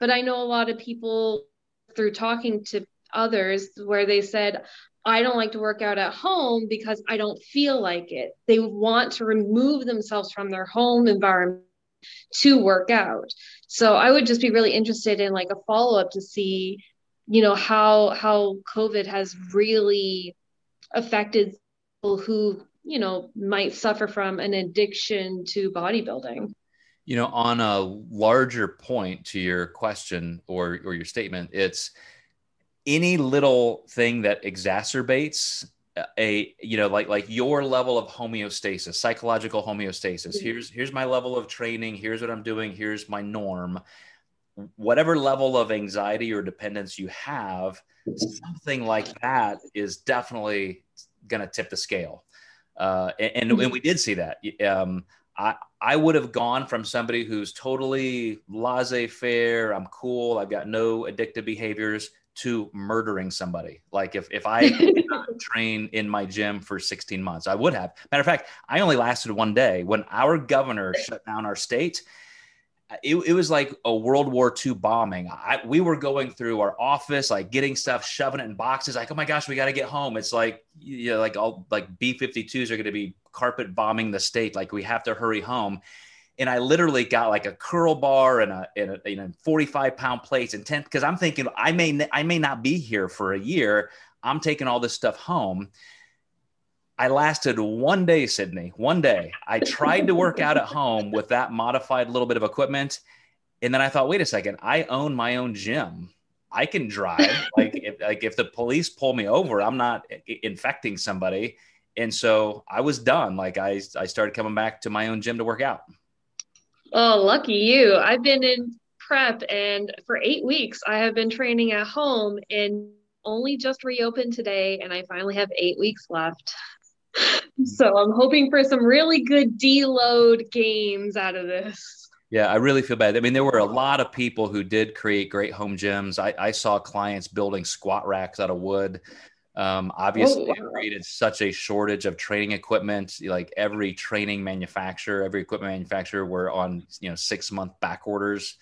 but i know a lot of people through talking to others where they said I don't like to work out at home because I don't feel like it. They want to remove themselves from their home environment to work out. So I would just be really interested in like a follow up to see, you know, how how COVID has really affected people who you know might suffer from an addiction to bodybuilding you know on a larger point to your question or or your statement it's any little thing that exacerbates a you know like like your level of homeostasis psychological homeostasis mm-hmm. here's here's my level of training here's what i'm doing here's my norm whatever level of anxiety or dependence you have something like that is definitely going to tip the scale. Uh, and, and, and, we did see that. Um, I, I would have gone from somebody who's totally laissez faire, I'm cool, I've got no addictive behaviors, to murdering somebody. Like if, if I train in my gym for 16 months, I would have. Matter of fact, I only lasted one day. When our governor shut down our state, it, it was like a World War II bombing. I, we were going through our office, like getting stuff, shoving it in boxes. Like, oh my gosh, we got to get home. It's like, you know, like all like B 52s are going to be carpet bombing the state. Like, we have to hurry home. And I literally got like a curl bar and a, and a, and a 45 pound plates and 10 because I'm thinking I may, I may not be here for a year. I'm taking all this stuff home. I lasted one day, Sydney, one day. I tried to work out at home with that modified little bit of equipment. And then I thought, wait a second, I own my own gym. I can drive. like, if, like if the police pull me over, I'm not infecting somebody. And so I was done. Like I, I started coming back to my own gym to work out. Oh, lucky you. I've been in prep and for eight weeks I have been training at home and only just reopened today and I finally have eight weeks left so I'm hoping for some really good deload games out of this. Yeah, I really feel bad. I mean, there were a lot of people who did create great home gyms. I, I saw clients building squat racks out of wood. Um, obviously, oh, wow. it created such a shortage of training equipment. Like every training manufacturer, every equipment manufacturer were on you know six month back orders.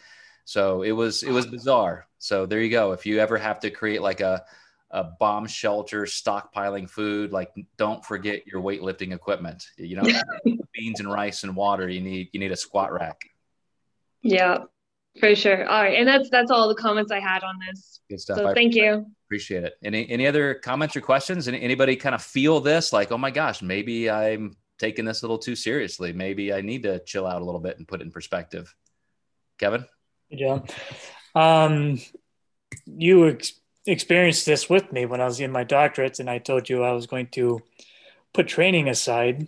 So it was it was bizarre. So there you go. If you ever have to create like a a bomb shelter stockpiling food, like don't forget your weightlifting equipment. You know, beans and rice and water. You need you need a squat rack. Yeah, for sure. All right, and that's that's all the comments I had on this. Good stuff. So I thank you. Appreciate it. Any any other comments or questions? Any, anybody kind of feel this like, oh my gosh, maybe I'm taking this a little too seriously. Maybe I need to chill out a little bit and put it in perspective. Kevin. Yeah. Um, you ex- experienced this with me when I was in my doctorate, and I told you I was going to put training aside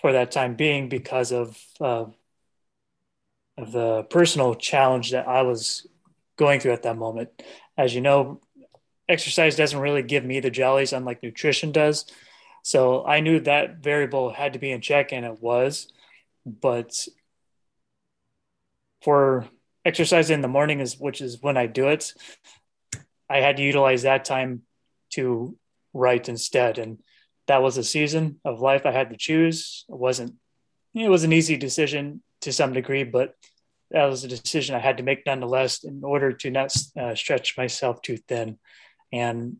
for that time being because of uh, of the personal challenge that I was going through at that moment. As you know, exercise doesn't really give me the jollies, unlike nutrition does. So I knew that variable had to be in check, and it was. But for exercise in the morning is which is when I do it. I had to utilize that time to write instead, and that was a season of life I had to choose. It wasn't it was an easy decision to some degree, but that was a decision I had to make nonetheless in order to not uh, stretch myself too thin. And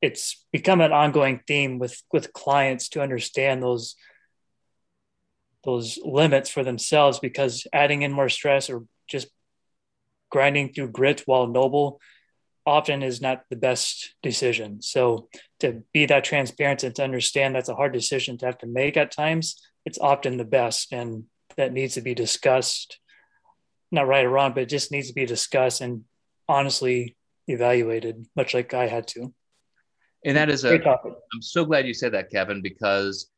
it's become an ongoing theme with with clients to understand those those limits for themselves because adding in more stress or just grinding through grit while noble often is not the best decision. So to be that transparent and to understand that's a hard decision to have to make at times, it's often the best and that needs to be discussed. Not right or wrong, but it just needs to be discussed and honestly evaluated, much like I had to. And that is a I'm so glad you said that, Kevin, because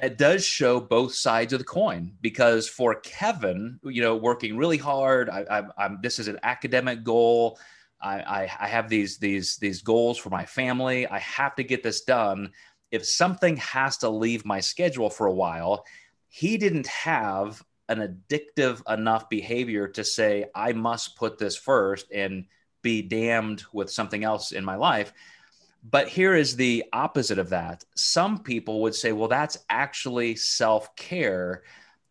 that does show both sides of the coin because for Kevin, you know, working really hard, I, am this is an academic goal. I, I, I have these these these goals for my family. I have to get this done. If something has to leave my schedule for a while, he didn't have an addictive enough behavior to say I must put this first and be damned with something else in my life but here is the opposite of that. Some people would say, well, that's actually self care.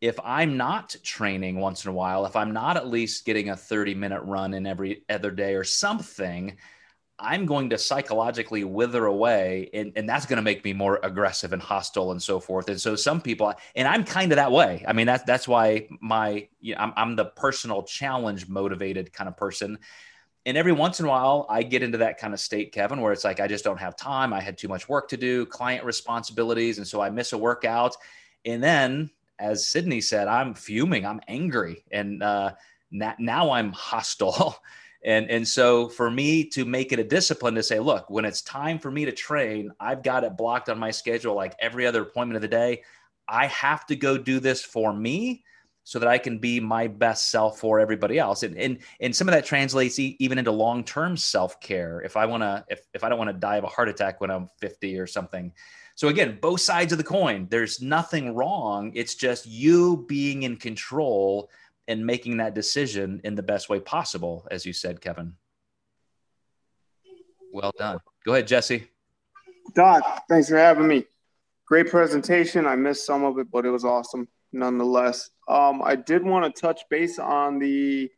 If I'm not training once in a while, if I'm not at least getting a 30 minute run in every other day or something, I'm going to psychologically wither away, and, and that's going to make me more aggressive and hostile and so forth. And so some people, and I'm kind of that way. I mean, that's that's why my you know, I'm, I'm the personal challenge motivated kind of person and every once in a while i get into that kind of state kevin where it's like i just don't have time. I had too much work to do client responsibilities. And so i miss a workout. And then as sydney said i'm fuming. I'm angry. And uh, now i'm hostile. And and so for me to make it a discipline to say look when it's time for me to train i've got it blocked on my schedule like every other appointment of the day. I have to go do this for me so that I can be my best self for everybody else. And and and some of that translates e- even into long-term self-care. If I want to if if I don't want to die of a heart attack when I'm 50 or something. So again, both sides of the coin. There's nothing wrong. It's just you being in control and making that decision in the best way possible as you said, Kevin. Well done. Go ahead, Jesse. Doc, thanks for having me. Great presentation. I missed some of it, but it was awesome nonetheless. Um, I did want to touch base on the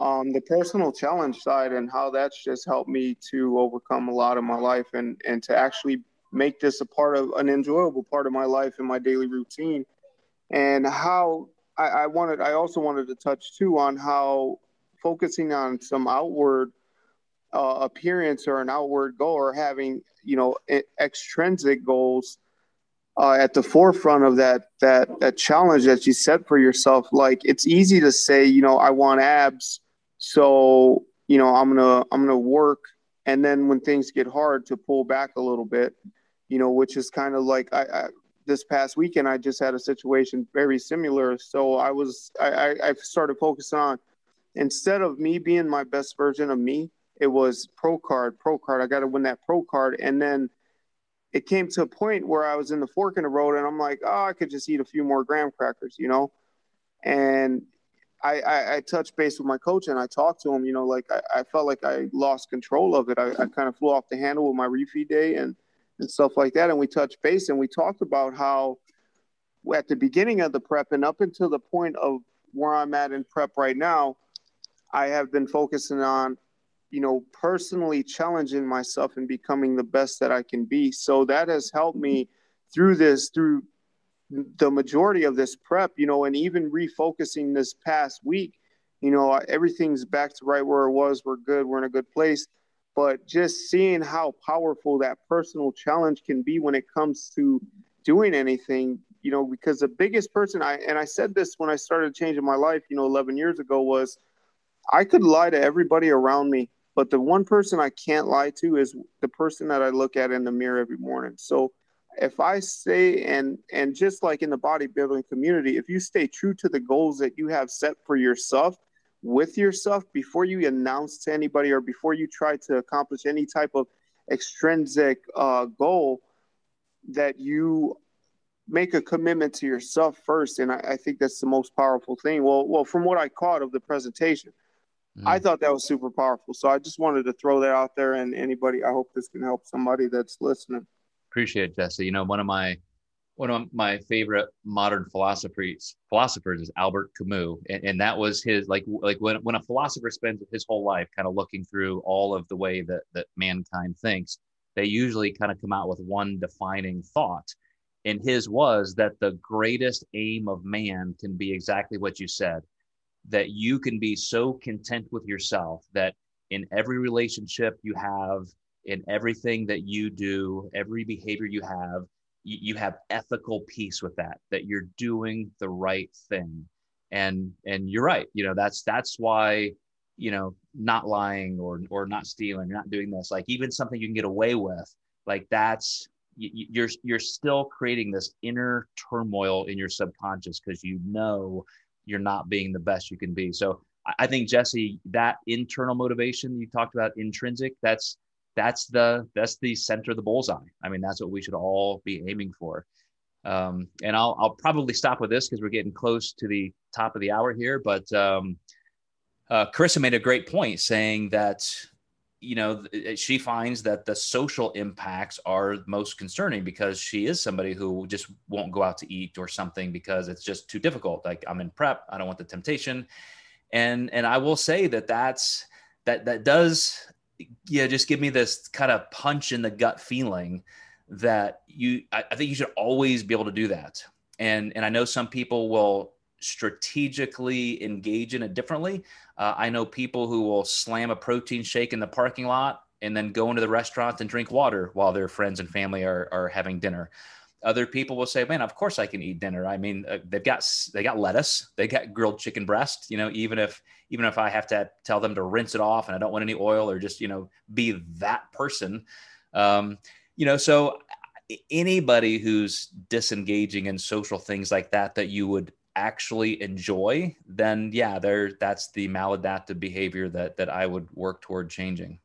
um, the personal challenge side and how that's just helped me to overcome a lot of my life and and to actually make this a part of an enjoyable part of my life and my daily routine. And how I, I wanted, I also wanted to touch too on how focusing on some outward uh, appearance or an outward goal or having you know extrinsic goals uh, at the forefront of that that that challenge that you set for yourself. Like it's easy to say, you know, I want abs, so you know I'm gonna I'm gonna work, and then when things get hard, to pull back a little bit, you know, which is kind of like I, I this past weekend I just had a situation very similar. So I was I, I, I started focusing on instead of me being my best version of me, it was pro card, pro card. I got to win that pro card, and then it came to a point where I was in the fork in the road and I'm like, oh, I could just eat a few more graham crackers, you know? And I, I, I touched base with my coach and I talked to him. You know, like I, I felt like I lost control of it. I, I kind of flew off the handle with my refeed day and and stuff like that. And we touched base and we talked about how at the beginning of the prep and up until the point of where I'm at in prep right now, I have been focusing on, you know, personally challenging myself and becoming the best that I can be. So that has helped me through this, through the majority of this prep, you know, and even refocusing this past week, you know, everything's back to right where it was. We're good. We're in a good place. But just seeing how powerful that personal challenge can be when it comes to doing anything, you know, because the biggest person I, and I said this when I started changing my life, you know, 11 years ago was I could lie to everybody around me, but the one person I can't lie to is the person that I look at in the mirror every morning. So, if I say and and just like in the bodybuilding community, if you stay true to the goals that you have set for yourself with yourself before you announce to anybody or before you try to accomplish any type of extrinsic uh, goal, that you make a commitment to yourself first, and I, I, think that's the most powerful thing. Well, well, from what I caught of the presentation, mm. I thought that was super powerful. So I just wanted to throw that out there, and anybody, I hope this can help somebody that's listening. Appreciate it, Jesse. You know, one of my one of my favorite modern philosophers philosophers is Albert Camus, and, and that was his like like when when a philosopher spends his whole life kind of looking through all of the way that that mankind thinks, they usually kind of come out with one defining thought. And his was that the greatest aim of man can be exactly what you said, that you can be so content with yourself that in every relationship you have in everything that you do, every behavior you have, you, you have ethical peace with that, that you're doing the right thing. And and you're right, you know, that's that's why, you know, not lying or or not stealing, not doing this, like even something you can get away with, like that's you're you're still creating this inner turmoil in your subconscious because you know you're not being the best you can be. So I think Jesse, that internal motivation you talked about, intrinsic, that's that's the that's the center of the bullseye. I mean, that's what we should all be aiming for. Um, and I'll I'll probably stop with this because we're getting close to the top of the hour here. But um, uh, Carissa made a great point saying that you know she finds that the social impacts are most concerning because she is somebody who just won't go out to eat or something because it's just too difficult. Like I'm in prep, I don't want the temptation, and and I will say that that's that that does yeah, just give me this kind of punch in the gut feeling that you I, I, think you should always be able to do that. And and I know some people will strategically engage in it differently. Uh, I know people who will slam a protein shake in the parking lot and then go into the restaurant and drink water while their friends and family are, are having dinner. Other people will say, "Man, of course I can eat dinner. I mean, uh, they've got they got lettuce, they got grilled chicken breast. You know, even if even if I have to tell them to rinse it off and I don't want any oil or just, you know, be that person. Um, you know, so anybody who's disengaging in social things like that that you would actually enjoy, then yeah, there that's the maladaptive behavior that that I would work toward changing.